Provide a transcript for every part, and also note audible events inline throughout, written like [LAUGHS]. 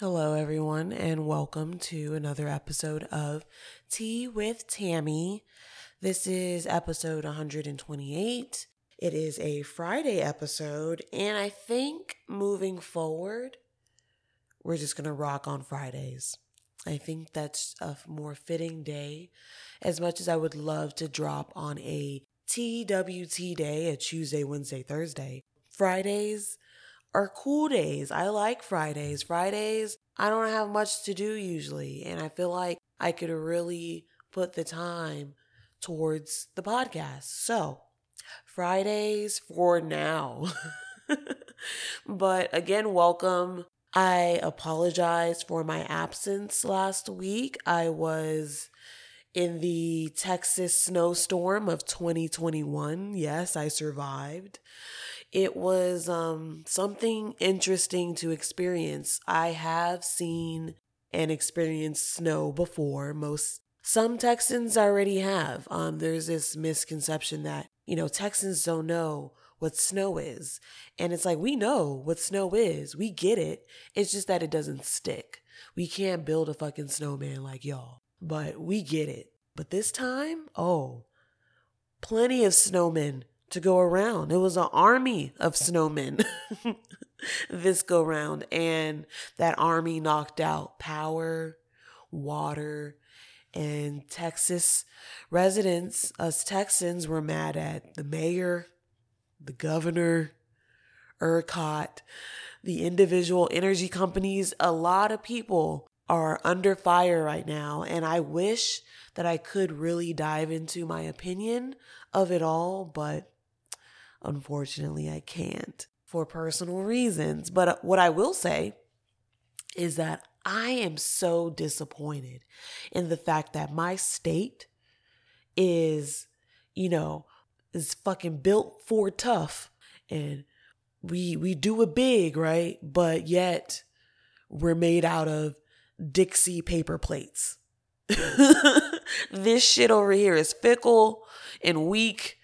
Hello, everyone, and welcome to another episode of Tea with Tammy. This is episode 128. It is a Friday episode, and I think moving forward, we're just going to rock on Fridays. I think that's a more fitting day. As much as I would love to drop on a TWT day, a Tuesday, Wednesday, Thursday, Fridays are cool days. I like Fridays. Fridays, I don't have much to do usually, and I feel like I could really put the time towards the podcast. So, Fridays for now. [LAUGHS] but again, welcome. I apologize for my absence last week. I was in the Texas snowstorm of 2021. Yes, I survived. It was um, something interesting to experience. I have seen and experienced snow before. Most some Texans already have. Um, there's this misconception that you know Texans don't know what snow is, and it's like we know what snow is. We get it. It's just that it doesn't stick. We can't build a fucking snowman like y'all, but we get it. But this time, oh, plenty of snowmen to go around. It was an army of snowmen [LAUGHS] this go round, and that army knocked out power, water, and Texas residents, us Texans, were mad at the mayor, the governor, ERCOT, the individual energy companies. A lot of people are under fire right now, and I wish that I could really dive into my opinion of it all, but unfortunately, I can't for personal reasons. But uh, what I will say is that I am so disappointed in the fact that my state is, you know, is fucking built for tough and we we do it big, right? But yet we're made out of Dixie paper plates. [LAUGHS] this shit over here is fickle and weak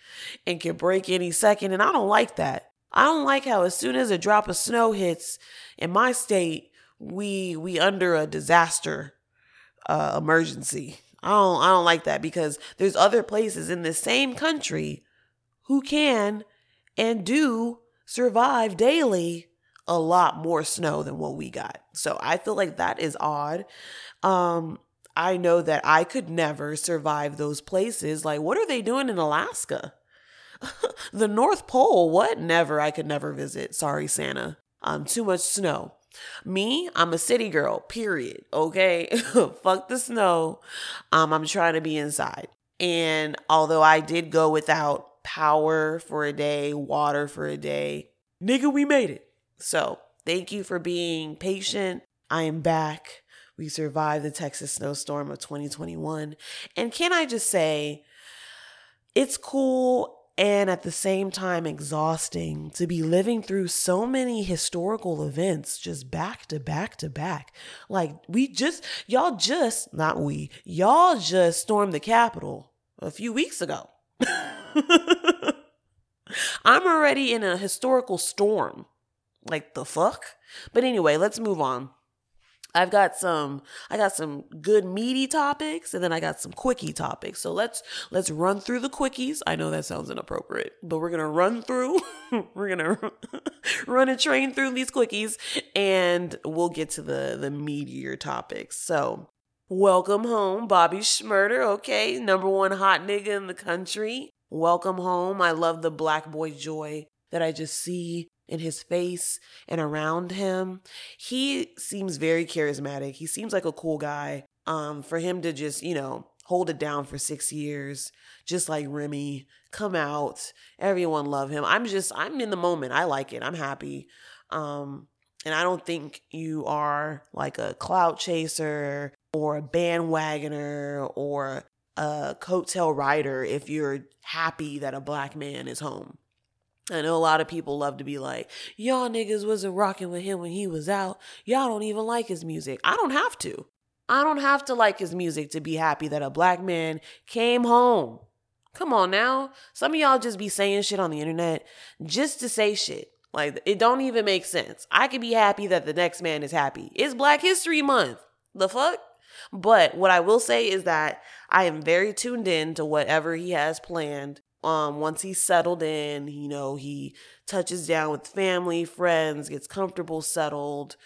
and can break any second and I don't like that. I don't like how as soon as a drop of snow hits in my state, we we under a disaster uh, emergency. I don't I don't like that because there's other places in the same country who can and do survive daily a lot more snow than what we got. So I feel like that is odd. Um I know that I could never survive those places. Like what are they doing in Alaska? [LAUGHS] the North Pole, what? Never. I could never visit. Sorry, Santa. Um too much snow. Me, I'm a city girl, period. Okay. [LAUGHS] Fuck the snow. Um, I'm trying to be inside. And although I did go without power for a day, water for a day, nigga, we made it. So thank you for being patient. I am back. We survived the Texas snowstorm of 2021. And can I just say, it's cool and at the same time exhausting to be living through so many historical events just back to back to back. Like we just y'all just not we y'all just stormed the Capitol a few weeks ago. [LAUGHS] I'm already in a historical storm. Like the fuck? But anyway, let's move on. I've got some I got some good meaty topics and then I got some quickie topics. So let's let's run through the quickies. I know that sounds inappropriate, but we're going to run through [LAUGHS] we're going [LAUGHS] to run a train through these quickies and we'll get to the the meatier topics. So, welcome home Bobby Shmurda, okay? Number 1 hot nigga in the country. Welcome home. I love the black boy joy that I just see in his face and around him. He seems very charismatic. He seems like a cool guy. Um, for him to just, you know, hold it down for six years, just like Remy, come out, everyone love him. I'm just, I'm in the moment. I like it. I'm happy. Um, and I don't think you are like a clout chaser or a bandwagoner or a coattail rider if you're happy that a black man is home. I know a lot of people love to be like, y'all niggas wasn't rocking with him when he was out. Y'all don't even like his music. I don't have to. I don't have to like his music to be happy that a black man came home. Come on now. Some of y'all just be saying shit on the internet just to say shit. Like it don't even make sense. I could be happy that the next man is happy. It's Black History Month. The fuck? But what I will say is that I am very tuned in to whatever he has planned. Um, once he's settled in, you know, he touches down with family, friends, gets comfortable, settled,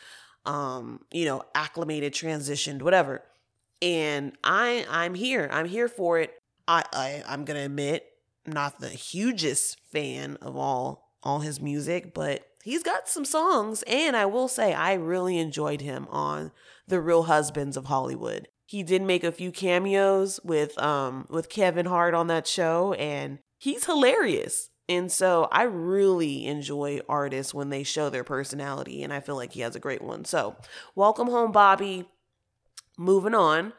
um, you know, acclimated, transitioned, whatever. And I I'm here. I'm here for it. I, I I'm gonna admit, not the hugest fan of all all his music, but he's got some songs. And I will say I really enjoyed him on The Real Husbands of Hollywood. He did make a few cameos with um with Kevin Hart on that show, and he's hilarious. And so I really enjoy artists when they show their personality, and I feel like he has a great one. So, welcome home, Bobby. Moving on.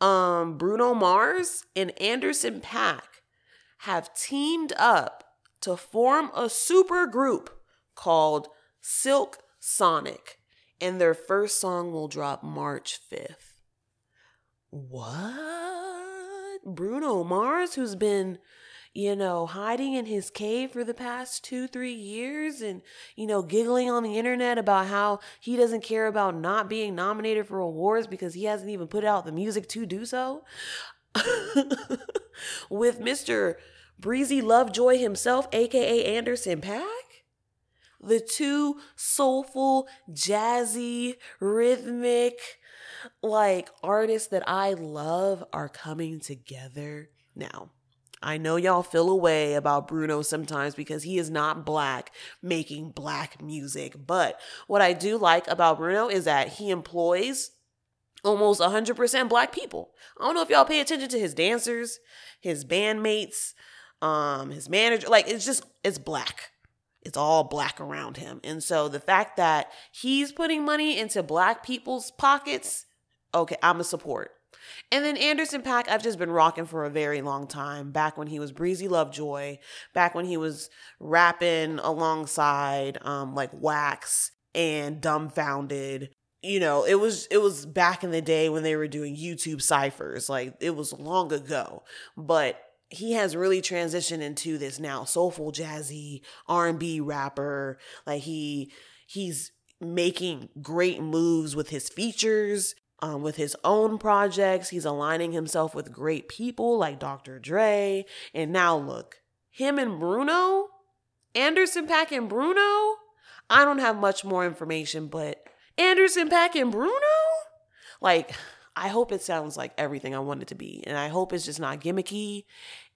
Um, Bruno Mars and Anderson .Paak have teamed up to form a super group called Silk Sonic, and their first song will drop March 5th. What? Bruno Mars, who's been you know, hiding in his cave for the past two, three years and, you know, giggling on the internet about how he doesn't care about not being nominated for awards because he hasn't even put out the music to do so. [LAUGHS] With Mr. Breezy Lovejoy himself, aka Anderson .Paak. The two soulful, jazzy, rhythmic, like artists that I love are coming together now. I know y'all feel a way about Bruno sometimes because he is not black making black music. But what I do like about Bruno is that he employs almost 100% black people. I don't know if y'all pay attention to his dancers, his bandmates, um his manager like it's just it's black. It's all black around him. And so the fact that he's putting money into black people's pockets, okay, I'm a support. And then Anderson .Paak, I've just been rocking for a very long time. Back when he was Breezy Lovejoy, back when he was rapping alongside um, like Wax and Dumbfoundead. You know, it was it was back in the day when they were doing YouTube ciphers. Like it was long ago. But he has really transitioned into this now soulful jazzy R&B rapper. Like he he's making great moves with his features um, with his own projects. He's aligning himself with great people like Dr. Dre. And now look, him and Bruno, Anderson .Paak and Bruno. I don't have much more information, but Anderson .Paak and Bruno? Like, I hope it sounds like everything I want it to be. And I hope it's just not gimmicky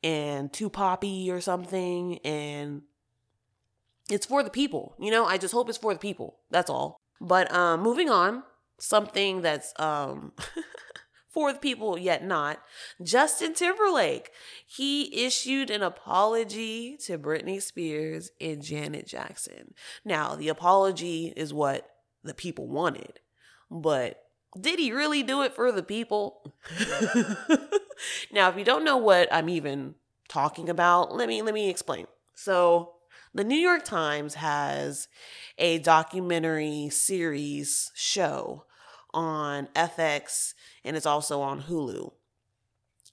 and too poppy or something. And it's for the people. You know, I just hope it's for the people. That's all. But um, moving on, something that's um [LAUGHS] for the people yet not. Justin Timberlake, he issued an apology to Britney Spears and Janet Jackson. Now, the apology is what the people wanted, but did he really do it for the people? [LAUGHS] now, if you don't know what I'm even talking about, let me let me explain. So, the New York Times has a documentary series show on FX and it's also on Hulu.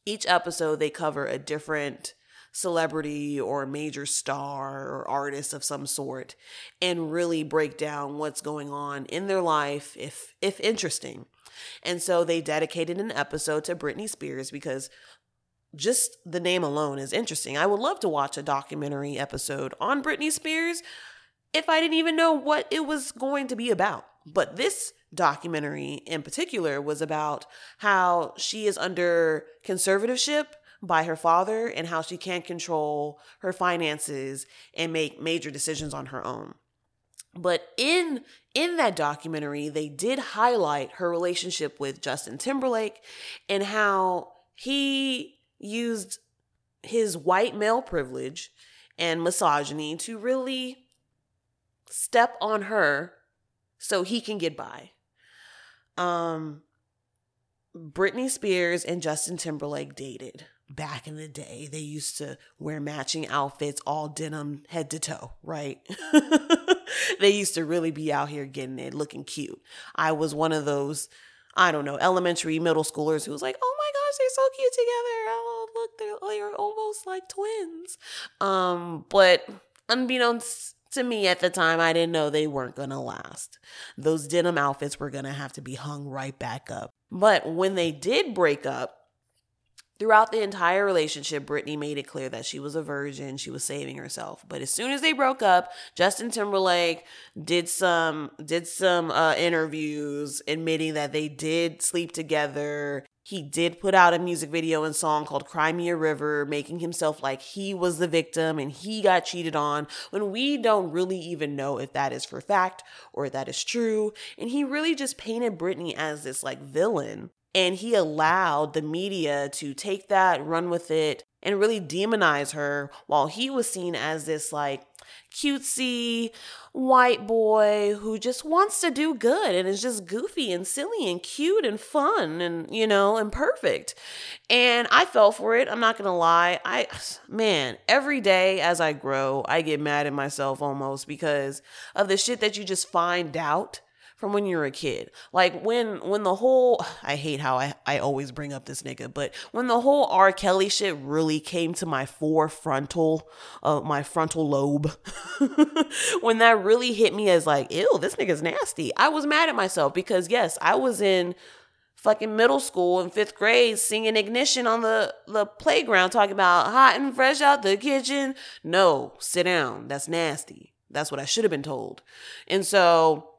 Each episode, they cover a different celebrity or major star or artist of some sort and really break down what's going on in their life if if interesting. And so they dedicated an episode to Britney Spears because just the name alone is interesting. I would love to watch a documentary episode on Britney Spears if I didn't even know what it was going to be about. But this documentary in particular was about how she is under conservatorship by her father and how she can't control her finances and make major decisions on her own. But in in that documentary, they did highlight her relationship with Justin Timberlake and how he used his white male privilege and misogyny to really step on her so he can get by. Um Britney Spears and Justin Timberlake dated back in the day. They used to wear matching outfits, all denim head to toe, right? [LAUGHS] they used to really be out here getting it, looking cute. I was one of those, I don't know, elementary, middle schoolers who was like, oh my gosh, they're so cute together. Oh, look, they're, they're almost like twins. Um, but unbeknownst to me at the time, I didn't know they weren't going to last. Those denim outfits were going to have to be hung right back up. But when they did break up, Throughout the entire relationship, Britney made it clear that she was a virgin, she was saving herself. But as soon as they broke up, Justin Timberlake did some did some uh, interviews admitting that they did sleep together. He did put out a music video and song called Cry Me a River, making himself like he was the victim and he got cheated on when we don't really even know if that is for fact or that is true. And he really just painted Britney as this like villain and he allowed the media to take that, run with it, and really demonize her while he was seen as this like cutesy white boy who just wants to do good and is just goofy and silly and cute and fun and you know and perfect. And i fell for it i'm not gonna lie. I man every day as i grow i get mad at myself almost because of the shit that you just find out from when you were a kid. Like when when the whole [SIGHS] I hate how I, I always bring up this nigga, but when the whole R. Kelly shit really came to my forefrontal, uh, my frontal lobe, [LAUGHS] when that really hit me as like, ew, this nigga's nasty. I was mad at myself because yes, I was in fucking middle school in fifth grade singing ignition on the, the playground talking about hot and fresh out the kitchen. No, sit down. That's nasty. That's what I should have been told. And so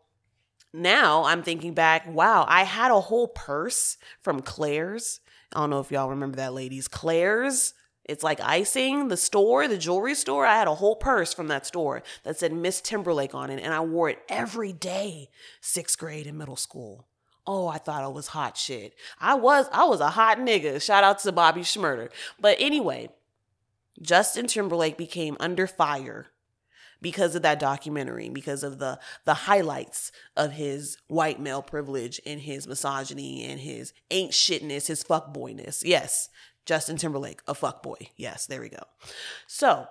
now I'm thinking back, wow, I had a whole purse from Claire's. I don't know if y'all remember that, ladies. Claire's. It's like icing, the store, the jewelry store. I had a whole purse from that store that said Miss Timberlake on it, and I wore it every day, sixth grade and middle school. Oh, I thought I was hot shit. I was, I was a hot nigga. Shout out to Bobby Shmurda. But anyway, Justin Timberlake became under fire because of that documentary, because of the the highlights of his white male privilege and his misogyny and his ain't shitness, his fuckboyness. Yes, Justin Timberlake, a fuckboy. Yes, there we go. So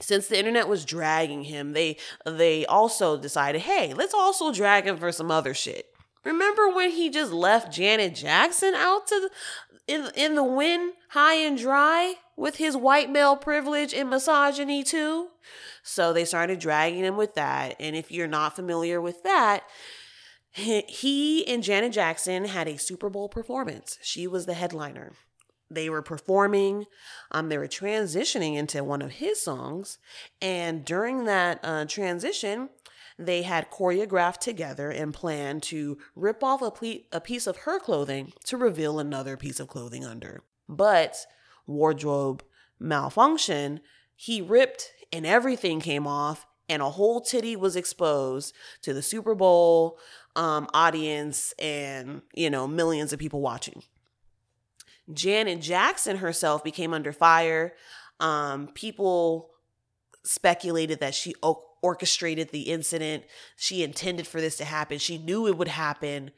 since the internet was dragging him, they they also decided, hey, let's also drag him for some other shit. Remember when he just left Janet Jackson out to the, in in the wind, high and dry, with his white male privilege and misogyny too? So they started dragging him with that. And if you're not familiar with that, he and Janet Jackson had a Super Bowl performance. She was the headliner. They were performing, um, they were transitioning into one of his songs. And during that uh, transition, they had choreographed together and planned to rip off a, ple- a piece of her clothing to reveal another piece of clothing under. But wardrobe malfunction, he ripped and everything came off and a whole titty was exposed to the Super Bowl um, audience and, you know, millions of people watching. Janet Jackson herself became under fire. Um, people speculated that she orchestrated the incident. She intended for this to happen. She knew it would happen.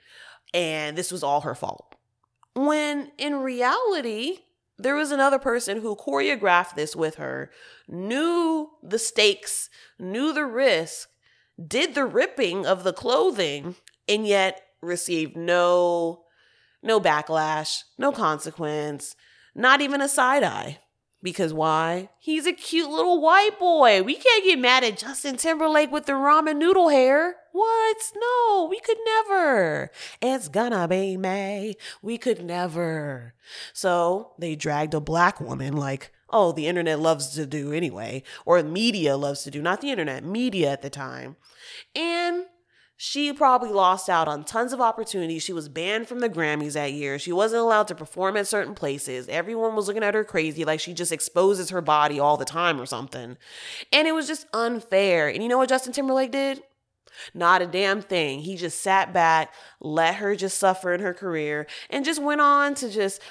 And this was all her fault. When in reality, there was another person who choreographed this with her, knew the stakes, knew the risk, did the ripping of the clothing, and yet received no no backlash, no consequence, not even a side eye. Because why? He's a cute little white boy. We can't get mad at Justin Timberlake with the ramen noodle hair. What? No, we could never. It's gonna be May. We could never. So they dragged a black woman like, oh, the internet loves to do anyway, or media loves to do, not the internet, media at the time. And she probably lost out on tons of opportunities. She was banned from the Grammys that year. She wasn't allowed to perform at certain places. Everyone was looking at her crazy, like she just exposes her body all the time or something. And it was just unfair. And you know what Justin Timberlake did? Not a damn thing. He just sat back, let her just suffer in her career, and just went on to just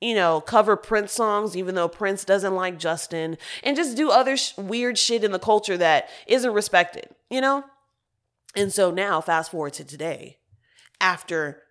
you know, cover Prince songs, even though Prince doesn't like Justin, and just do other sh- weird shit in the culture that isn't respected, you know? And so now, fast forward to today, after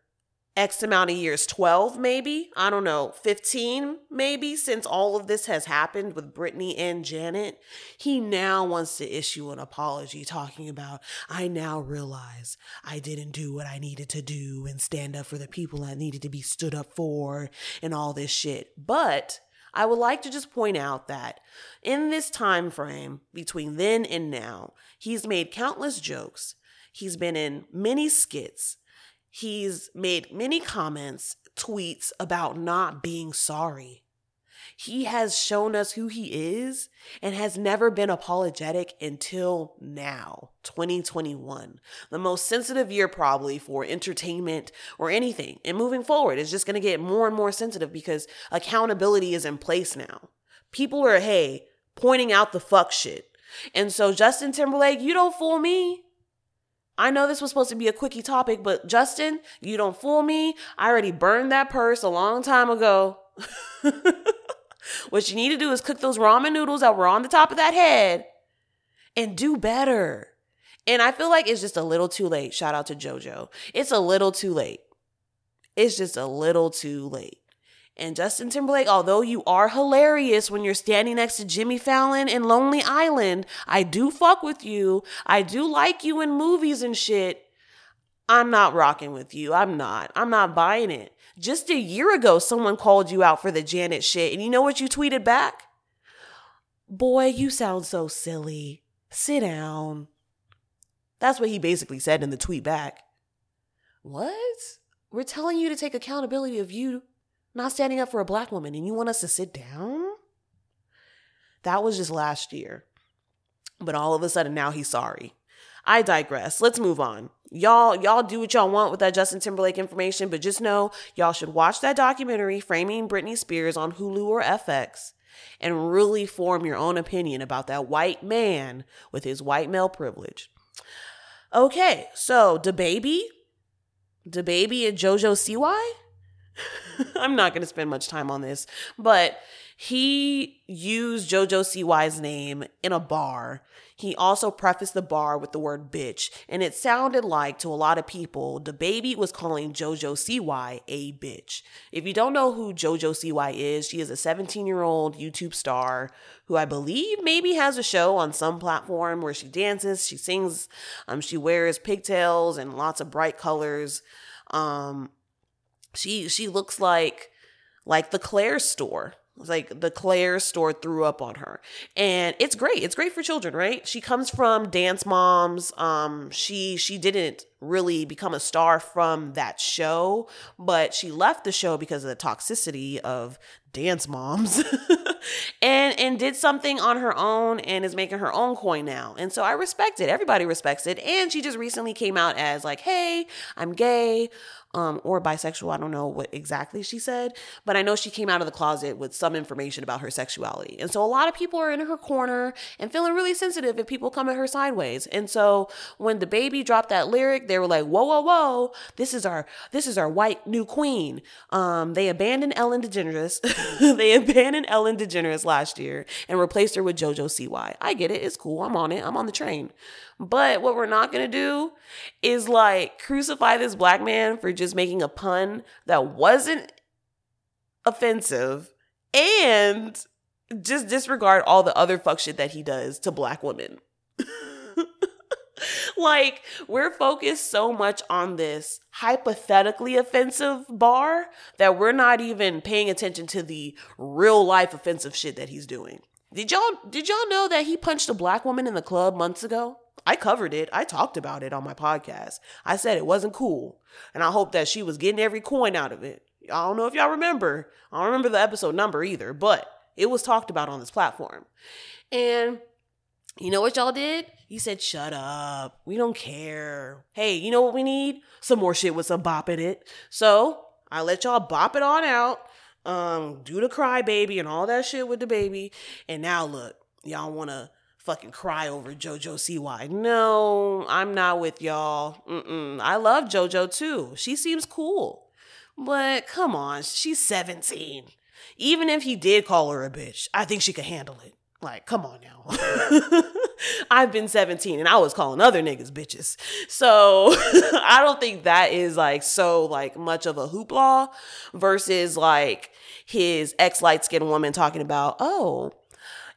X amount of years, 12 maybe, I don't know, 15 maybe, since all of this has happened with Britney and Janet, he now wants to issue an apology talking about, I now realize I didn't do what I needed to do and stand up for the people I needed to be stood up for and all this shit. But I would like to just point out that in this time frame between then and now, he's made countless jokes. He's been in many skits. He's made many comments, tweets about not being sorry. He has shown us who he is and has never been apologetic until now, 2021. The most sensitive year, probably, for entertainment or anything. And moving forward, it's just going to get more and more sensitive because accountability is in place now. People are, hey, pointing out the fuck shit. And so, Justin Timberlake, you don't fool me. I know this was supposed to be a quickie topic, but Justin, you don't fool me. I already burned that purse a long time ago. [LAUGHS] What you need to do is cook those ramen noodles that were on the top of that head and do better. And I feel like it's just a little too late. Shout out to JoJo. It's a little too late. It's just a little too late. And Justin Timberlake, although you are hilarious when you're standing next to Jimmy Fallon in Lonely Island, I do fuck with you. I do like you in movies and shit. I'm not rocking with you. I'm not. I'm not buying it. Just a year ago, someone called you out for the Janet shit, and you know what you tweeted back? Boy, you sound so silly. Sit down. That's what he basically said in the tweet back. What? We're telling you to take accountability of you not standing up for a black woman, and you want us to sit down? That was just last year. But all of a sudden, now he's sorry. I digress. Let's move on. Y'all, y'all do what y'all want with that Justin Timberlake information, but just know y'all should watch that documentary, Framing Britney Spears, on Hulu or FX, and really form your own opinion about that white man with his white male privilege. Okay, so DaBaby, the baby and JoJo Siwa. [LAUGHS] I'm not going to spend much time on this, but he used JoJo Siwa's name in a bar. He also prefaced the bar with the word bitch, and it sounded like to a lot of people, DaBaby was calling JoJo Siwa a bitch. If you don't know who JoJo Siwa is, she is a 17 year old YouTube star who I believe maybe has a show on some platform where she dances, she sings, um, she wears pigtails and lots of bright colors. Um, she she looks like like the Claire store like the Claire store threw up on her. And it's great. It's great for children, right? She comes from dance moms. Um she she didn't really become a star from that show, but she left the show because of the toxicity of dance moms [LAUGHS] and and did something on her own and is making her own coin now. And so I respect it. Everybody respects it. And she just recently came out as like, "Hey, I'm gay." Um, or bisexual. I don't know what exactly she said, but I know she came out of the closet with some information about her sexuality. And so a lot of people are in her corner and feeling really sensitive if people come at her sideways. And so when DaBaby dropped that lyric, they were like, "Whoa, whoa, whoa! This is our this is our white new queen." Um, they abandoned Ellen DeGeneres. [LAUGHS] they abandoned Ellen DeGeneres last year and replaced her with JoJo Siwa. I get it. It's cool. I'm on it. I'm on the train. But what we're not going to do is like crucify this black man for just making a pun that wasn't offensive and just disregard all the other fuck shit that he does to black women. [LAUGHS] like, we're focused so much on this hypothetically offensive bar that we're not even paying attention to the real life offensive shit that he's doing. Did y'all did y'all know that he punched a black woman in the club months ago? I covered it. I talked about it on my podcast. I said it wasn't cool. And I hope that she was getting every coin out of it. I don't know if y'all remember. I don't remember the episode number either, but it was talked about on this platform. And you know what y'all did? You said, shut up. We don't care. Hey, you know what we need? Some more shit with some bop in it. So I let y'all bop it on out. Um, do the cry baby and all that shit with DaBaby. And now look, y'all wanna fucking cry over JoJo Siwa. No, I'm not with y'all. Mm-mm. I love JoJo too. She seems cool. But come on, she's 17. Even if he did call her a bitch, I think she could handle it. Like, come on now. [LAUGHS] I've been 17 and I was calling other niggas bitches. So [LAUGHS] I don't think that is like so like much of a hoopla versus like his ex light skinned woman talking about, oh,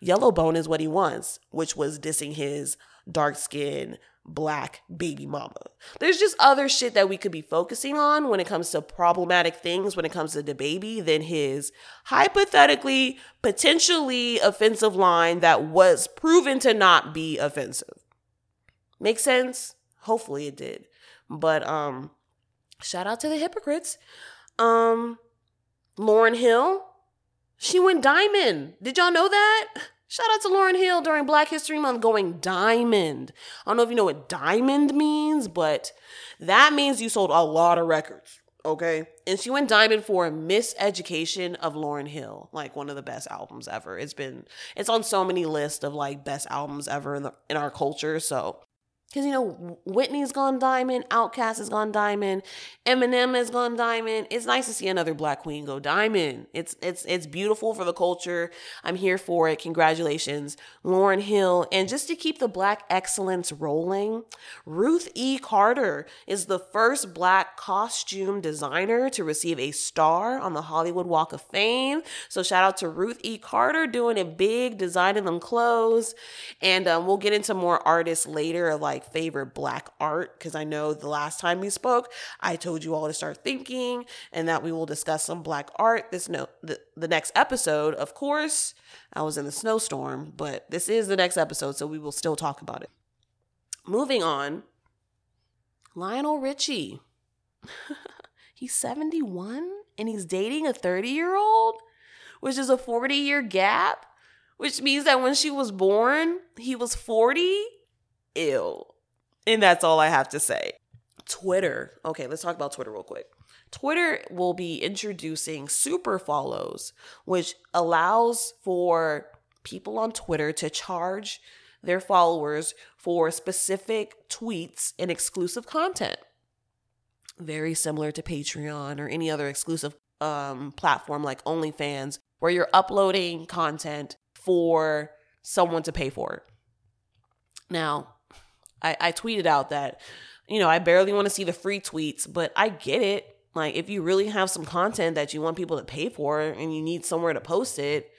Yellow Bone is what he wants, which was dissing his dark skin black baby mama. There's just other shit that we could be focusing on when it comes to problematic things, when it comes to DaBaby, than his hypothetically, potentially offensive line that was proven to not be offensive. Make sense? Hopefully it did. But um shout out to the hypocrites. Um Lauryn Hill, she went diamond. Did y'all know that? Shout out to Lauryn Hill during Black History Month going diamond. I don't know if you know what diamond means, but that means you sold a lot of records. Okay. And she went diamond for Miseducation of Lauryn Hill, like one of the best albums ever. It's been, it's on so many lists of like best albums ever in, the, in our culture. So because, you know, Whitney's gone diamond, Outkast has gone diamond, Eminem has gone diamond. It's nice to see another black queen go diamond. It's it's it's beautiful for the culture. I'm here for it. Congratulations, Lauryn Hill. And just to keep the black excellence rolling, Ruth E. Carter is the first black costume designer to receive a star on the Hollywood Walk of Fame. So shout out to Ruth E. Carter doing it big, designing them clothes. And um, we'll get into more artists later, like like favorite black art because I know the last time we spoke, I told you all to start thinking and that we will discuss some black art. This no the, the next episode, of course, I was in the snowstorm, but this is the next episode, so we will still talk about it. Moving on, Lionel Richie. [LAUGHS] he's 71 and he's dating a 30 year old, which is a 40 year gap, which means that when she was born, he was 40. Ew. And that's all I have to say. Twitter. Okay, let's talk about Twitter real quick. Twitter will be introducing super follows, which allows for people on Twitter to charge their followers for specific tweets and exclusive content. Very similar to Patreon or any other exclusive um, platform like OnlyFans, where you're uploading content for someone to pay for. Now, I, I tweeted out that, you know, I barely want to see the free tweets, but I get it. Like, if you really have some content that you want people to pay for and you need somewhere to post it,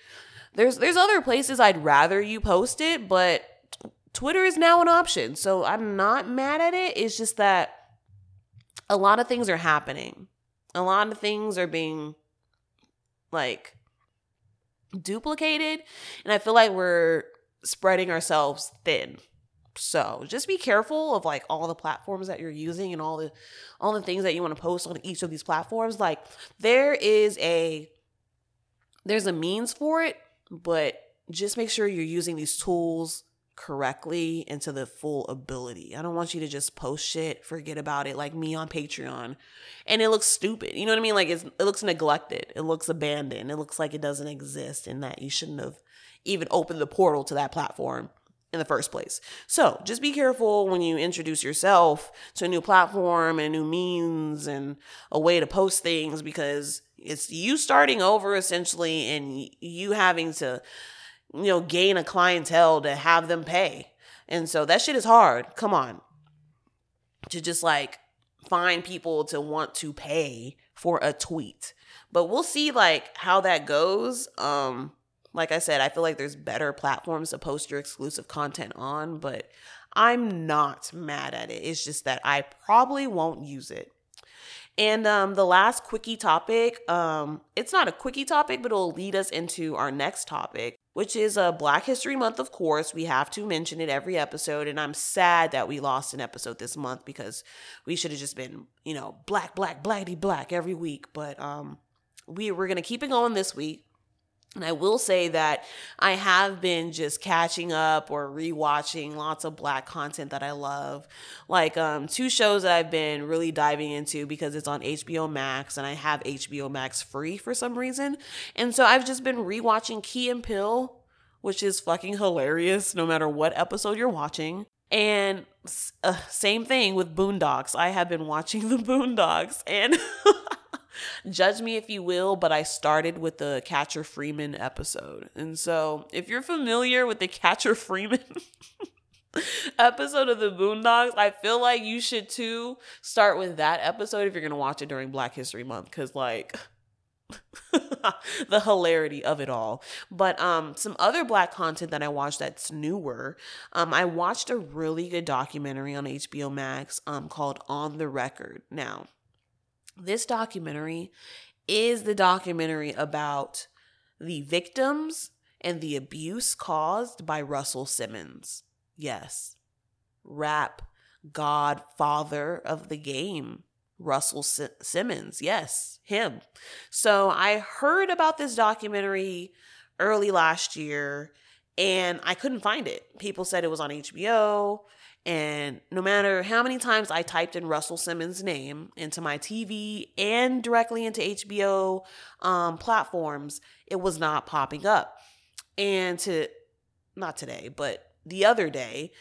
there's there's other places I'd rather you post it, but Twitter is now an option. So I'm not mad at it. It's just that a lot of things are happening. A lot of things are being like duplicated, and I feel like we're spreading ourselves thin. So just be careful of like all the platforms that you're using and all the all the things that you want to post on each of these platforms. Like there is a there's a means for it, but just make sure you're using these tools correctly and to the full ability. I don't want you to just post shit, forget about it, like me on Patreon, and it looks stupid. You know what I mean? Like it's, it looks neglected, it looks abandoned, it looks like it doesn't exist, and that you shouldn't have even opened the portal to that platform in the first place. So just be careful when you introduce yourself to a new platform and new means and a way to post things because it's you starting over essentially and you having to, you know, gain a clientele to have them pay. And so that shit is hard. Come on. To just like find people to want to pay for a tweet. But we'll see like how that goes. Um like I said, I feel like there's better platforms to post your exclusive content on, but I'm not mad at it. It's just that I probably won't use it. And um, the last quickie topic, um, it's not a quickie topic, but it'll lead us into our next topic, which is a uh, Black History Month, of course. We have to mention it every episode. And I'm sad that we lost an episode this month because we should have just been, you know, black, black, blackity black every week. But um, we, we're going to keep it going this week. And I will say that I have been just catching up or rewatching lots of black content that I love. Like um, two shows that I've been really diving into because it's on HBO Max and I have HBO Max free for some reason. And so I've just been rewatching Key and Peele, which is fucking hilarious no matter what episode you're watching. And uh, same thing with Boondocks. I have been watching [LAUGHS] the Boondocks and [LAUGHS] Judge me if you will, but I started with the Catcher Freeman episode. And so, if you're familiar with the Catcher Freeman [LAUGHS] episode of the Boondocks, I feel like you should too start with that episode if you're going to watch it during Black History Month cuz like [LAUGHS] the hilarity of it all. But um some other black content that I watched that's newer. Um I watched a really good documentary on HBO Max um called On the Record. Now, this documentary is the documentary about the victims and the abuse caused by Russell Simmons. Yes. Rap godfather of the game Russell S- Simmons. Yes, him. So I heard about this documentary early last year and I couldn't find it. People said it was on HBO. And no matter how many times I typed in Russell Simmons' name into my TV and directly into HBO um, platforms, it was not popping up. And to, not today, but the other day,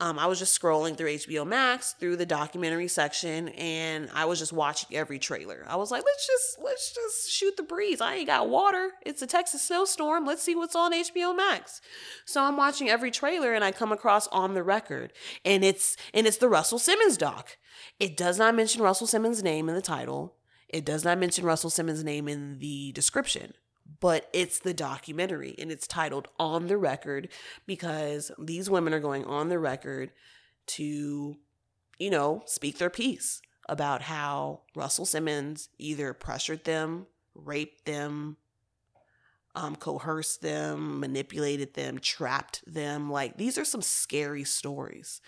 um, I was just scrolling through HBO Max through the documentary section, and I was just watching every trailer. I was like, let's just let's just shoot the breeze. I ain't got water. It's a Texas snowstorm. Let's see what's on HBO Max. So I'm watching every trailer, and I come across on the record, and it's and it's the Russell Simmons doc. It does not mention Russell Simmons' name in the title. It does not mention Russell Simmons' name in the description but it's the documentary and it's titled On the Record because these women are going on the record to, you know, speak their piece about how Russell Simmons either pressured them, raped them, um, coerced them, manipulated them, trapped them. Like these are some scary stories.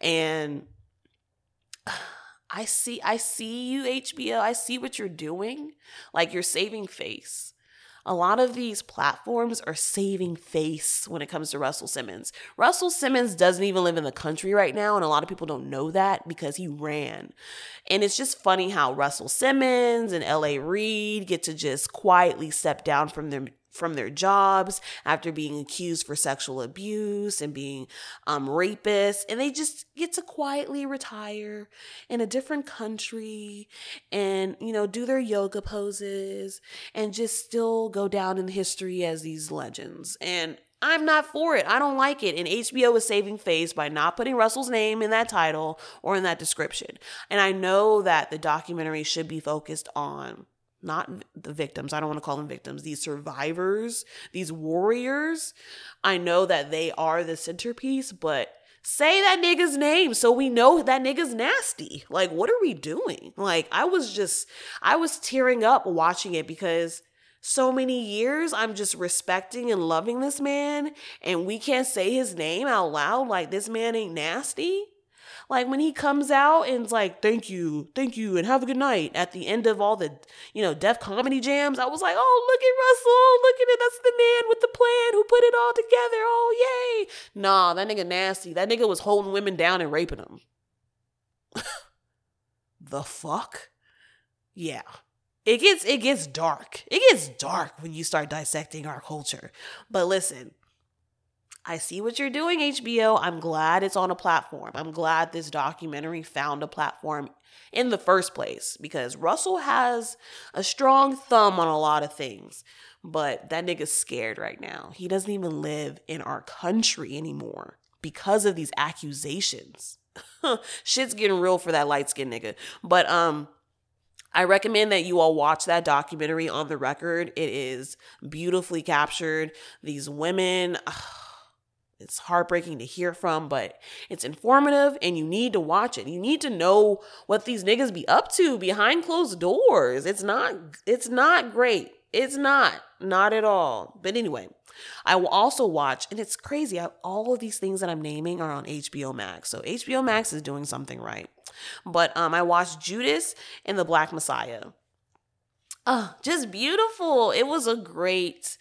And [SIGHS] I see I see you HBO. I see what you're doing. Like you're saving face a lot of these platforms are saving face when it comes to Russell Simmons. Russell Simmons doesn't even live in the country right now, and a lot of people don't know that because he ran. And it's just funny how Russell Simmons and L.A. Reid get to just quietly step down from their from their jobs after being accused for sexual abuse and being um, rapists, and they just get to quietly retire in a different country and you know do their yoga poses and just still go down in history as these legends. And I'm not for it. I don't like it. And HBO is saving face by not putting Russell's name in that title or in that description. And I know that the documentary should be focused on not the victims. I don't want to call them victims. These survivors, these warriors. I know that they are the centerpiece, but say that nigga's name so we know that nigga's nasty. Like, what are we doing? Like, I was just, I was tearing up watching it because so many years I'm just respecting and loving this man, and we can't say his name out loud. Like, this man ain't nasty. Like when he comes out and it's like, thank you, thank you, and have a good night at the end of all the, you know, Def Comedy Jams, I was like, oh, look at Russell, look at it. That's the man with the plan who put it all together. Oh, yay. Nah, that nigga nasty. That nigga was holding women down and raping them. [LAUGHS] the fuck? Yeah. It gets it gets dark. It gets dark when you start dissecting our culture. But listen, I see what you're doing, HBO. I'm glad it's on a platform. I'm glad this documentary found a platform in the first place because Russell has a strong thumb on a lot of things. But that nigga's scared right now. He doesn't even live in our country anymore because of these accusations. [LAUGHS] Shit's getting real for that light skinned nigga. But um I recommend that you all watch that documentary on the record. It is beautifully captured. These women, ugh, it's heartbreaking to hear from, but it's informative and you need to watch it. You need to know what these niggas be up to behind closed doors. It's not it's not great. It's not. Not at all. But anyway, I will also watch, and it's crazy. I, all of these things that I'm naming are on HBO Max. So HBO Max is doing something right. But um, I watched Judas and the Black Messiah. Oh, just beautiful. It was a great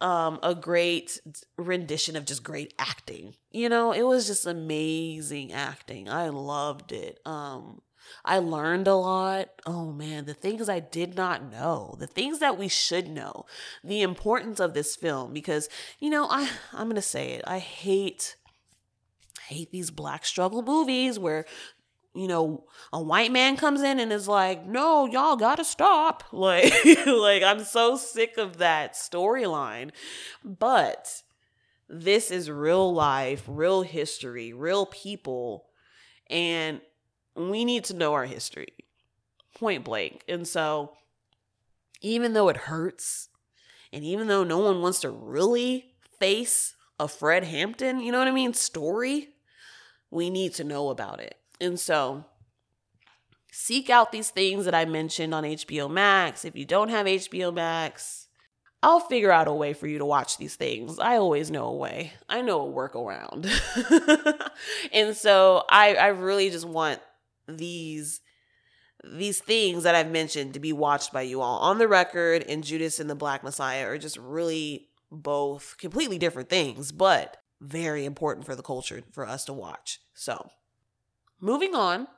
um a great rendition of just great acting. You know, it was just amazing acting. I loved it. Um I learned a lot. Oh man, the things I did not know, the things that we should know, the importance of this film because you know, I I'm to say it. I hate hate these black struggle movies where you know, a white man comes in and is like, "No, y'all got to stop." [LAUGHS] Like like I'm so sick of that storyline. But this is real life, real history, real people, and we need to know our history. Point blank. And so even though it hurts, and even though no one wants to really face a Fred Hampton, you know what I mean, story, we need to know about it. And so seek out these things that I mentioned on HBO Max. If you don't have HBO Max, I'll figure out a way for you to watch these things. I always know a way. I know a workaround. [LAUGHS] and so I I really just want these these things that I've mentioned to be watched by you all. On the record and Judas and the Black Messiah are just really both completely different things, but very important for the culture for us to watch. So, moving on.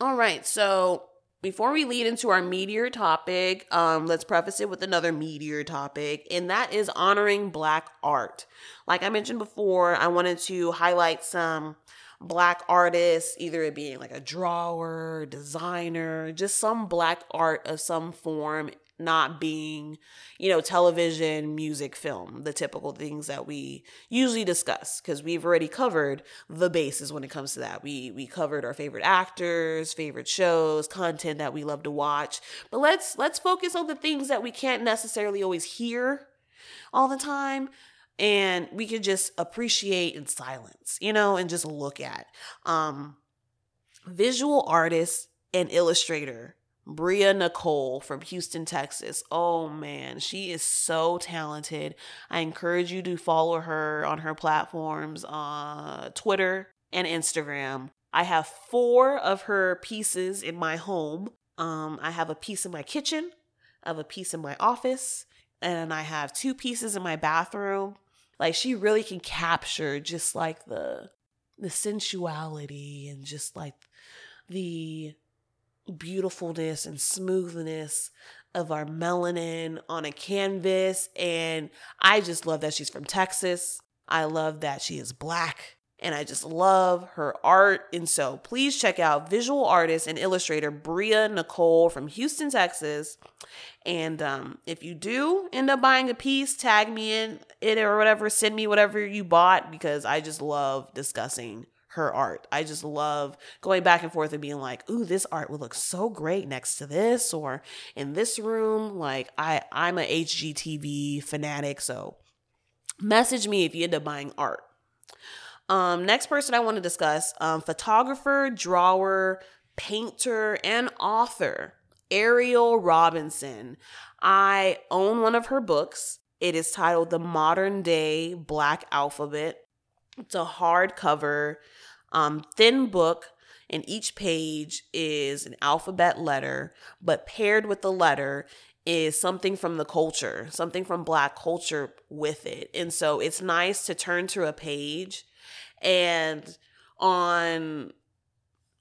All right, so before we lead into our meteor topic, um, let's preface it with another meteor topic, and that is honoring Black art. Like I mentioned before, I wanted to highlight some black artists, either it being like a drawer, designer, just some black art of some form, not being, you know, television, music, film, the typical things that we usually discuss because we've already covered the bases when it comes to that. We we covered our favorite actors, favorite shows, content that we love to watch. But let's let's focus on the things that we can't necessarily always hear all the time and we could just appreciate in silence, you know, and just look at. Um, visual artist and illustrator Bria Nicole from Houston, Texas. Oh man, she is so talented. I encourage you to follow her on her platforms, uh, Twitter and Instagram. I have four of her pieces in my home. Um, I have a piece in my kitchen, I have a piece in my office, and I have two pieces in my bathroom. Like she really can capture just like the the sensuality and just like the beautifulness and smoothness of our melanin on a canvas and I just love that she's from Texas. I love that she is black and I just love her art. And so please check out visual artist and illustrator Bria Nicole from Houston, Texas. And um, if you do end up buying a piece, tag me in it or whatever, send me whatever you bought because I just love discussing her art. I just love going back and forth and being like, "Ooh, this art would look so great next to this or in this room." Like I I'm a HGTV fanatic, so message me if you end up buying art. Um, next person I want to discuss um, photographer, drawer, painter, and author, Ariel Robinson. I own one of her books. It is titled The Modern Day Black Alphabet. It's a hardcover, um, thin book, and each page is an alphabet letter, but paired with the letter is something from the culture, something from Black culture with it. And so it's nice to turn to a page and on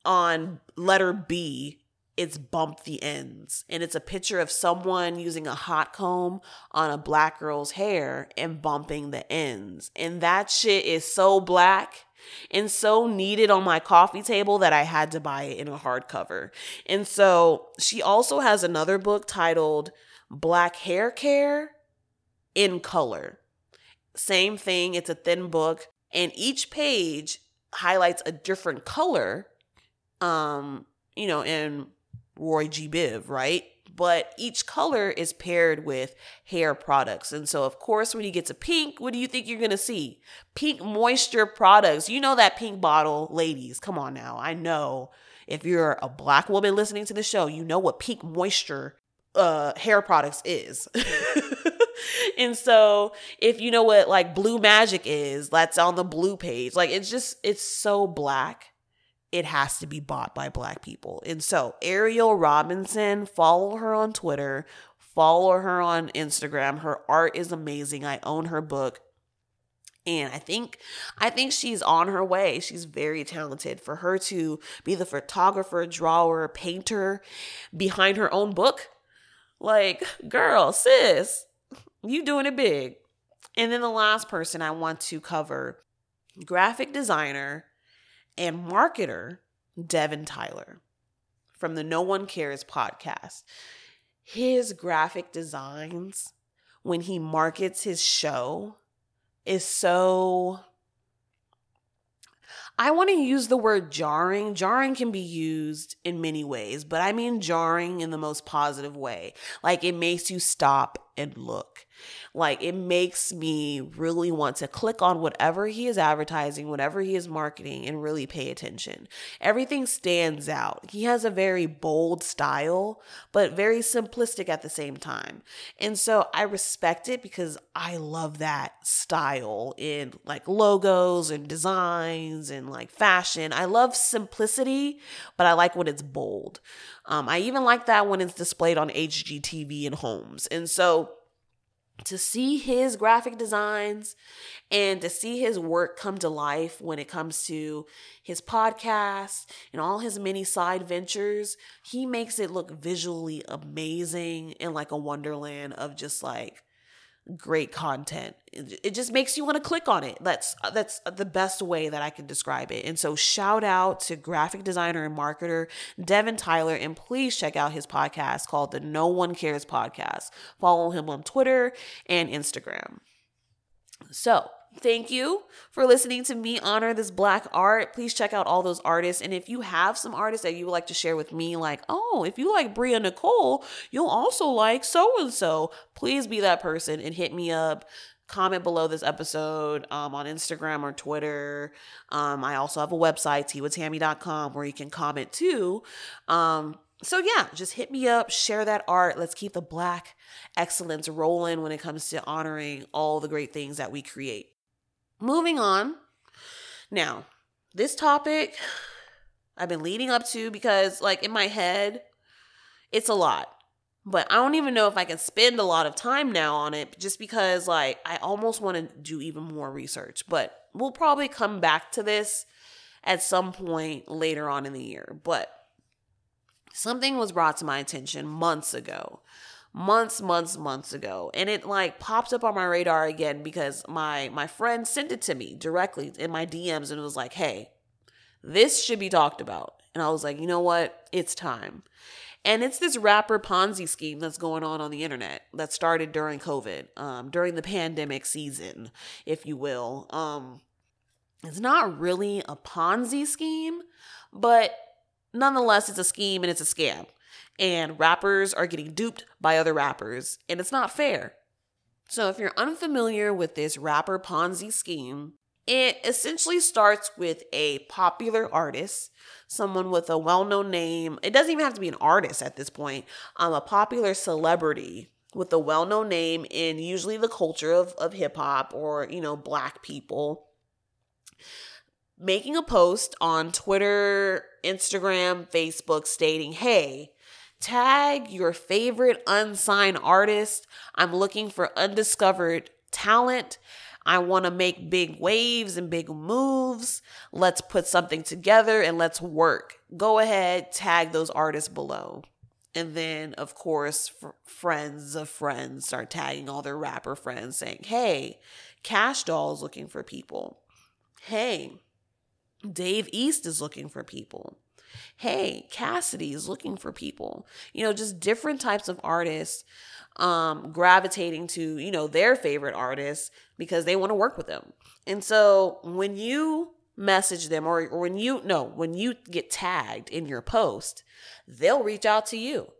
on letter B it's bump the ends and it's a picture of someone using a hot comb on a black girl's hair and bumping the ends and that shit is so black and so needed on my coffee table that I had to buy it in a hardcover. And so she also has another book titled Black Hair Care in Color. Same thing, it's a thin book and each page highlights a different color um you know in roy g. Biv right? But each color is paired with hair products. And so of course when you get to pink what do you think you're gonna see? Pink moisture products. You know that pink bottle ladies. Come on now. I know. If you're a black woman listening to the show you know what pink moisture uh hair products is. [LAUGHS] And so if you know what like blue magic is, that's on the blue page. Like it's just it's so black. It has to be bought by black people. And so Ariel Robinson, follow her on Twitter, follow her on Instagram. Her art is amazing. I own her book. And I think I think she's on her way. She's very talented. For her to be the photographer, drawer, painter behind her own book, like, girl, sis, you doing it big. And then the last person I want to cover graphic designer and marketer Devin Tyler from the No One Cares podcast. His graphic designs when he markets his show is so I want to use the word jarring. Jarring can be used in many ways, but I mean jarring in the most positive way. Like it makes you stop and look. Like it makes me really want to click on whatever he is advertising, whatever he is marketing, and really pay attention. Everything stands out. He has a very bold style, but very simplistic at the same time. And so I respect it because I love that style in like logos and designs and like fashion. I love simplicity, but I like when it's bold. Um, I even like that when it's displayed on HGTV and homes. And so to see his graphic designs and to see his work come to life when it comes to his podcast and all his many side ventures, he makes it look visually amazing and like a wonderland of just like great content. It just makes you want to click on it. That's uh, that's uh, the best way that I can describe it. And so shout out to graphic designer and marketer Devin Tyler and please check out his podcast called the No One Cares podcast. Follow him on Twitter and Instagram. So, Thank you for listening to me honor this black art. Please check out all those artists. And if you have some artists that you would like to share with me, like, oh, if you like Bria Nicole, you'll also like so and so, please be that person and hit me up. Comment below this episode um, on Instagram or Twitter. Um, I also have a website, teawithtammy.com, where you can comment too. Um, so yeah, just hit me up, share that art. Let's keep the black excellence rolling when it comes to honoring all the great things that we create. Moving on. Now, this topic I've been leading up to because, like, in my head, it's a lot. But I don't even know if I can spend a lot of time now on it just because, like, I almost want to do even more research. But we'll probably come back to this at some point later on in the year. But something was brought to my attention months ago months months months ago. And it like popped up on my radar again because my my friend sent it to me directly in my DMs and it was like hey this should be talked about. And I was like you know what? It's time. And it's this rapper Ponzi scheme that's going on on the internet that started during COVID, um, during the pandemic season, if you will. Um, it's not really a Ponzi scheme, but nonetheless, it's a scheme and it's a scam and rappers are getting duped by other rappers, and it's not fair. So, if you're unfamiliar with this rapper Ponzi scheme, it essentially starts with a popular artist, someone with a well known name. It doesn't even have to be an artist at this point, um, a popular celebrity with a well known name in usually the culture of, of hip hop or, you know, black people making a post on Twitter, Instagram, Facebook stating, hey, Tag your favorite unsigned artist. I'm looking for undiscovered talent. I want to make big waves and big moves. Let's put something together and let's work. Go ahead, tag those artists below. And then, of course, friends of friends start tagging all their rapper friends saying, hey, Kash Doll is looking for people. Hey, Dave East is looking for people hey, Cassidy is looking for people. You know, just different types of artists um gravitating to, you know, their favorite artists because they want to work with them. And so when you message them or, or when you no, when you get tagged in your post, they'll reach out to you.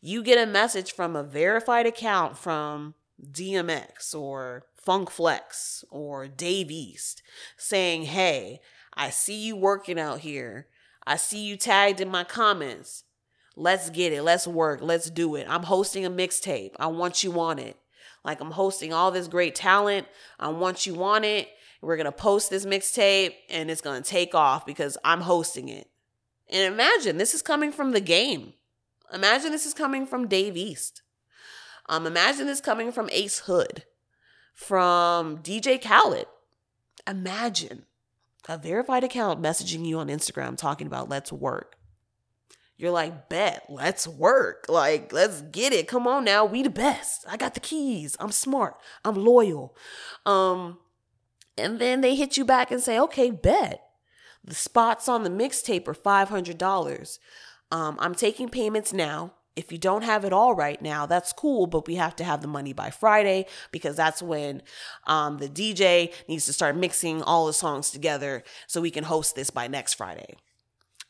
You get a message from a verified account from DMX or Funk Flex or Dave East saying, Hey, I see you working out here. I see you tagged in my comments. Let's get it. Let's work. Let's do it. I'm hosting a mixtape. I want you on it. Like I'm hosting all this great talent. I want you on it. We're going to post this mixtape and it's going to take off because I'm hosting it. And imagine this is coming from the game. Imagine this is coming from Dave East. Um, imagine this coming from Ace Hood, from DJ Khaled. Imagine a verified account messaging you on Instagram talking about let's work. You're like, bet, let's work. Like, let's get it. Come on now. We the best. I got the keys. I'm smart. I'm loyal. Um, and then they hit you back and say, okay, bet. The spots on the mixtape are $500. Um, I'm taking payments now. If you don't have it all right now, that's cool, but we have to have the money by Friday because that's when um, the DJ needs to start mixing all the songs together so we can host this by next Friday.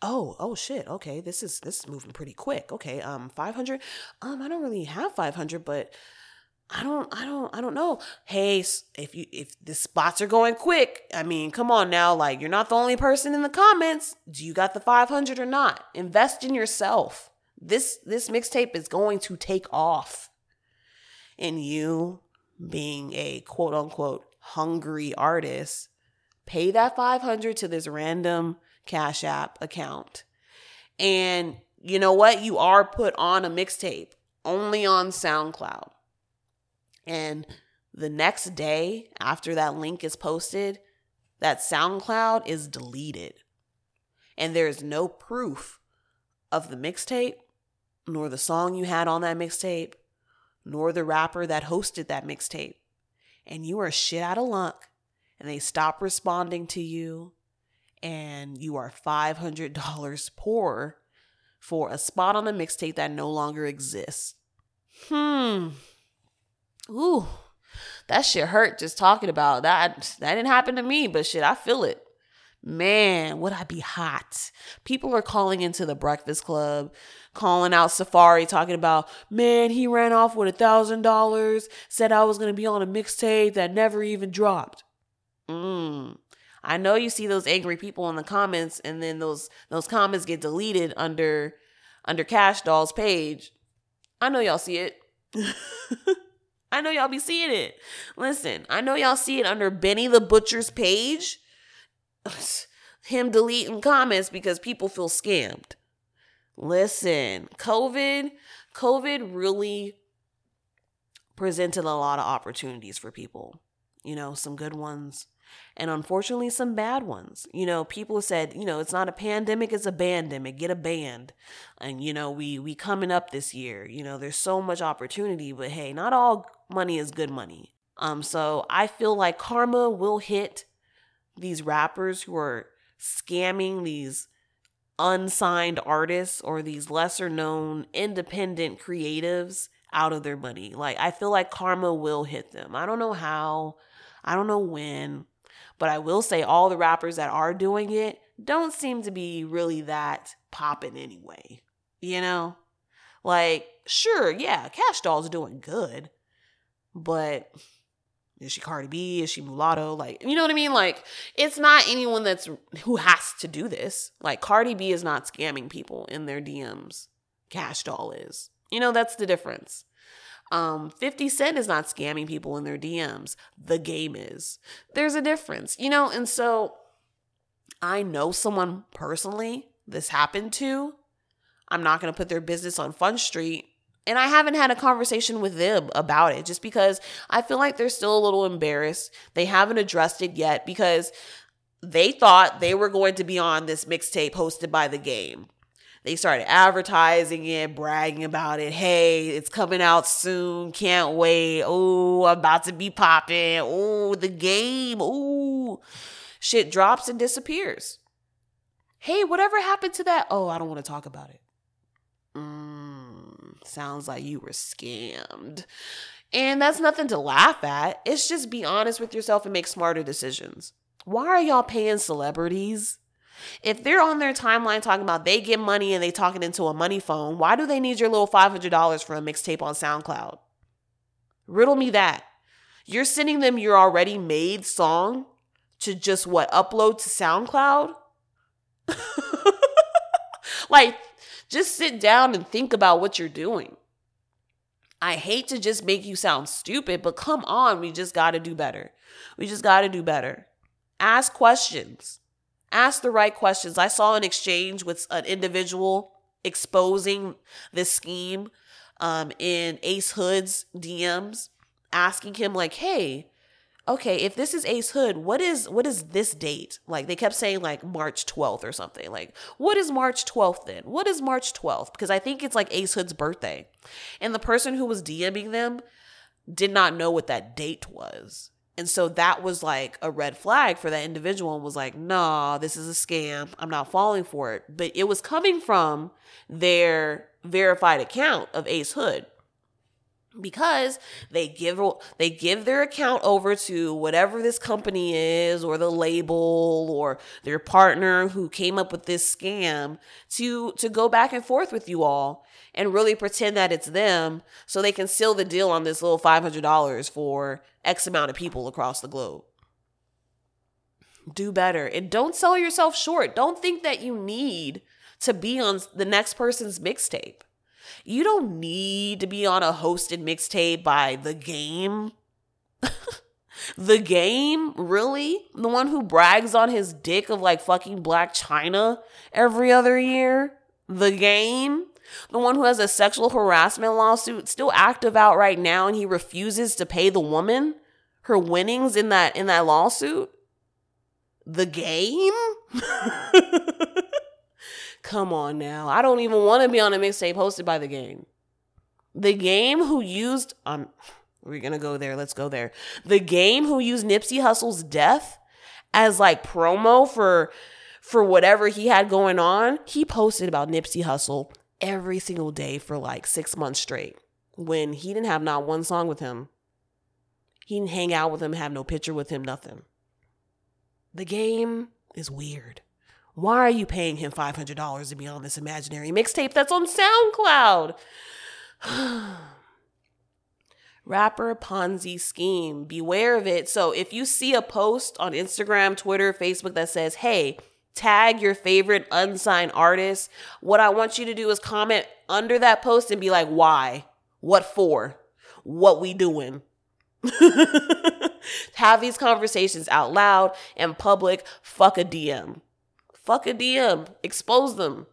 Oh, oh shit. Okay, this is this is moving pretty quick. Okay, um 500. Um I don't really have 500, but I don't I don't I don't know. Hey, if you if the spots are going quick, I mean, come on now, like you're not the only person in the comments. Do you got the 500 or not? Invest in yourself. This this mixtape is going to take off. And you being a quote unquote hungry artist, pay that 500 to this random Cash App account. And you know what? You are put on a mixtape only on SoundCloud. And the next day after that link is posted, that SoundCloud is deleted. And there's no proof of the mixtape, nor the song you had on that mixtape, nor the rapper that hosted that mixtape. And you are shit out of luck. And they stop responding to you. And you are $500 poorer for a spot on a mixtape that no longer exists. Hmm. Ooh, that shit hurt just talking about that. That didn't happen to me, but shit, I feel it. Man, would I be hot? People are calling into the Breakfast Club, calling out Safari, talking about, man, he ran off with a thousand dollars, said I was gonna be on a mixtape that never even dropped. Mm. I know you see those angry people in the comments, and then those those comments get deleted under under Kash Doll's page. I know y'all see it. [LAUGHS] I know y'all be seeing it. Listen, I know y'all see it under Benny the Butcher's page. [LAUGHS] Him deleting comments because people feel scammed. Listen, COVID, COVID really presented a lot of opportunities for people. You know, some good ones, and unfortunately some bad ones. You know, people said, you know, it's not a pandemic, it's a bandemic. Get a band. And you know, we we coming up this year. You know, there's so much opportunity, but hey, not all money is good money. Um so I feel like karma will hit these rappers who are scamming these unsigned artists or these lesser known independent creatives out of their money. Like I feel like karma will hit them. I don't know how, I don't know when, but I will say all the rappers that are doing it don't seem to be really that popping anyway. You know? Like, sure, yeah, Kash Doll's doing good, but is she Cardi B? Is she Mulatto? Like, you know what I mean? Like, it's not anyone that's who has to do this. Like, Cardi B is not scamming people in their DMs. Kash Doll is. You know, that's the difference. Um, 50 Cent is not scamming people in their DMs. The game is. There's a difference, you know, and so I know someone personally this happened to. I'm not going to put their business on Fun Street. And I haven't had a conversation with them about it just because I feel like they're still a little embarrassed. They haven't addressed it yet because they thought they were going to be on this mixtape hosted by the game. They started advertising it, bragging about it. Hey, it's coming out soon. Can't wait. Oh, about to be popping. Oh, the game. Oh, shit drops and disappears. Hey, whatever happened to that? Oh, I don't want to talk about it. Mm, sounds like you were scammed. And that's nothing to laugh at. It's just be honest with yourself and make smarter decisions. Why are y'all paying celebrities? If they're on their timeline talking about they get money and they talking into a money phone, why do they need your little $500 for a mixtape on SoundCloud? Riddle me that. You're sending them your already made song to just what upload to SoundCloud? [LAUGHS] like just sit down and think about what you're doing. I hate to just make you sound stupid, but come on, we just got to do better. We just got to do better. Ask questions ask the right questions. I saw an exchange with an individual exposing this scheme um, in Ace Hood's DMs, asking him like, "Hey, okay, if this is Ace Hood, what is what is this date?" Like they kept saying like March 12th or something. Like, what is March 12th then? What is March 12th? Because I think it's like Ace Hood's birthday. And the person who was DMing them did not know what that date was. And so that was like a red flag for that individual and was like, nah, this is a scam. I'm not falling for it. But it was coming from their verified account of Ace Hood because they give they give their account over to whatever this company is or the label or their partner who came up with this scam to to go back and forth with you all and really pretend that it's them so they can seal the deal on this little $500 for x amount of people across the globe. Do better and don't sell yourself short. Don't think that you need to be on the next person's mixtape you don't need to be on a hosted mixtape by The Game. [LAUGHS] the Game? Really? The one who brags on his dick of like fucking Blac Chyna every other year? The Game? The one who has a sexual harassment lawsuit still active out right now and he refuses to pay the woman her winnings in that in that lawsuit? The Game? [LAUGHS] Come on now. I don't even want to be on a mixtape hosted by the game. The game who used um we're gonna go there, let's go there. The game who used Nipsey Hussle's death as like promo for for whatever he had going on, he posted about Nipsey Hussle every single day for like six months straight when he didn't have not one song with him. He didn't hang out with him, have no picture with him, nothing. The game is weird. Why are you paying him $500 to be on this imaginary mixtape that's on SoundCloud? [SIGHS] Rapper Ponzi scheme. Beware of it. So if you see a post on Instagram, Twitter, Facebook that says, hey, tag your favorite unsigned artist, what I want you to do is comment under that post and be like, why? What for? What we doing? [LAUGHS] Have these conversations out loud and public. Fuck a DM. Fuck a DM. Expose them.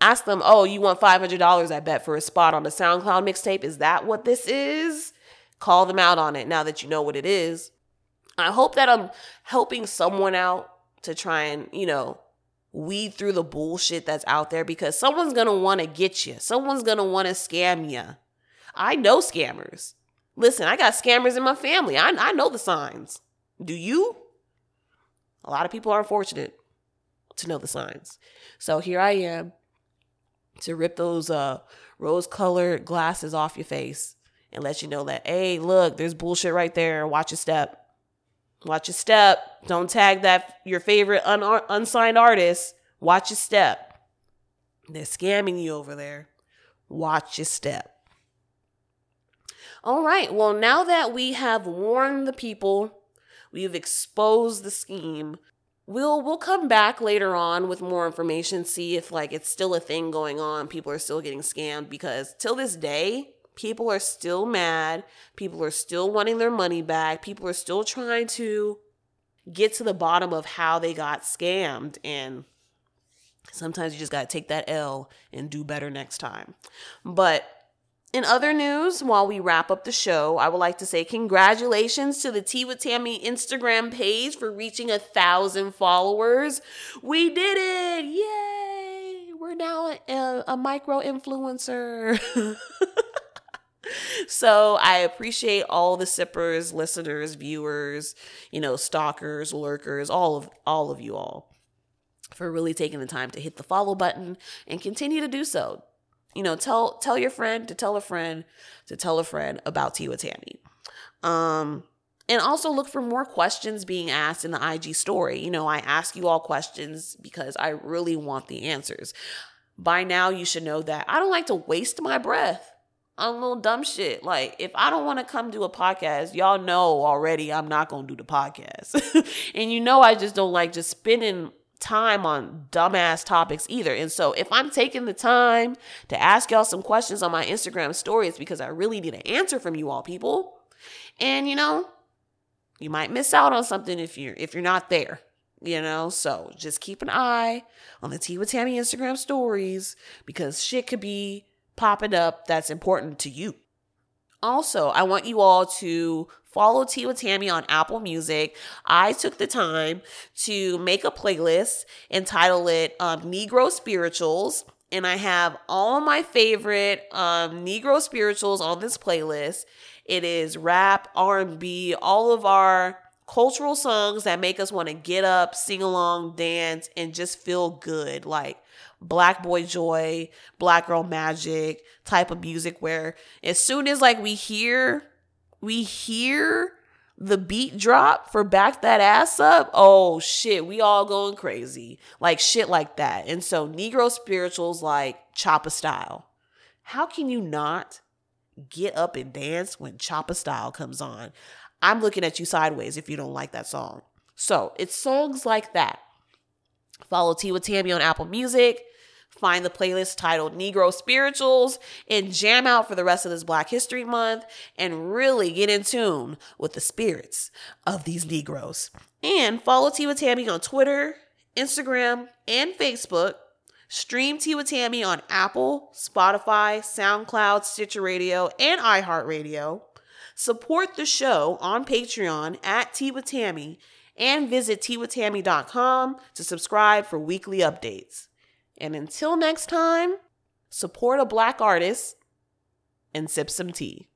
Ask them, oh, you want $500, I bet, for a spot on the SoundCloud mixtape. Is that what this is? Call them out on it now that you know what it is. I hope that I'm helping someone out to try and, you know, weed through the bullshit that's out there because someone's gonna wanna get you. Someone's gonna wanna scam you. I know scammers. Listen, I got scammers in my family. I, I know the signs. Do you? A lot of people are unfortunate to know the signs. So here I am to rip those uh rose colored glasses off your face and let you know that hey, look, there's bullshit right there. Watch your step. Watch your step. Don't tag that your favorite un- unsigned artist. Watch your step. They're scamming you over there. Watch your step. All right. Well, now that we have warned the people, we've exposed the scheme, we'll we'll come back later on with more information see if like it's still a thing going on. People are still getting scammed because till this day people are still mad. People are still wanting their money back. People are still trying to get to the bottom of how they got scammed. And sometimes you just got to take that L and do better next time. But in other news, while we wrap up the show, I would like to say congratulations to the Tea with Tammy Instagram page for reaching a thousand followers. We did it! Yay! We're now a, a micro influencer. [LAUGHS] so I appreciate all the sippers, listeners, viewers, you know, stalkers, lurkers, all of all of you all for really taking the time to hit the follow button and continue to do so you know, tell tell your friend to tell a friend to tell a friend about Tea with Tammy. Um, and also look for more questions being asked in the IG story. You know, I ask you all questions because I really want the answers. By now, you should know that I don't like to waste my breath on little dumb shit. Like, if I don't want to come do a podcast, y'all know already I'm not going to do the podcast. [LAUGHS] and you know, I just don't like just spending time on dumbass topics either. And so if I'm taking the time to ask y'all some questions on my Instagram story, it's because I really need an answer from you all people. And you know, you might miss out on something if you're if you're not there. You know, so just keep an eye on the Tea with Tammy Instagram stories because shit could be popping up that's important to you. Also, I want you all to follow Tea with Tammy on Apple Music. I took the time to make a playlist entitled it um, Negro Spirituals. and I have all my favorite um, Negro spirituals on this playlist. It is rap, R&B, all of our cultural songs that make us want to get up, sing along, dance, and just feel good. Like Black Boy Joy, Black Girl Magic type of music where as soon as like we hear we hear the beat drop for back that ass up, oh shit, we all going crazy. Like shit like that. And so Negro spirituals like Choppa Style. How can you not get up and dance when Choppa Style comes on? I'm looking at you sideways if you don't like that song. So it's songs like that. Follow Tea with Tammy on Apple Music. Find the playlist titled Negro Spirituals and jam out for the rest of this Black History Month and really get in tune with the spirits of these Negroes. And follow Tea with Tammy on Twitter, Instagram, and Facebook. Stream Tea with Tammy on Apple, Spotify, SoundCloud, Stitcher Radio, and iHeartRadio. Support the show on Patreon at Tea with Tammy and visit teawithtammy.com to subscribe for weekly updates. And until next time, support a black artist and sip some tea.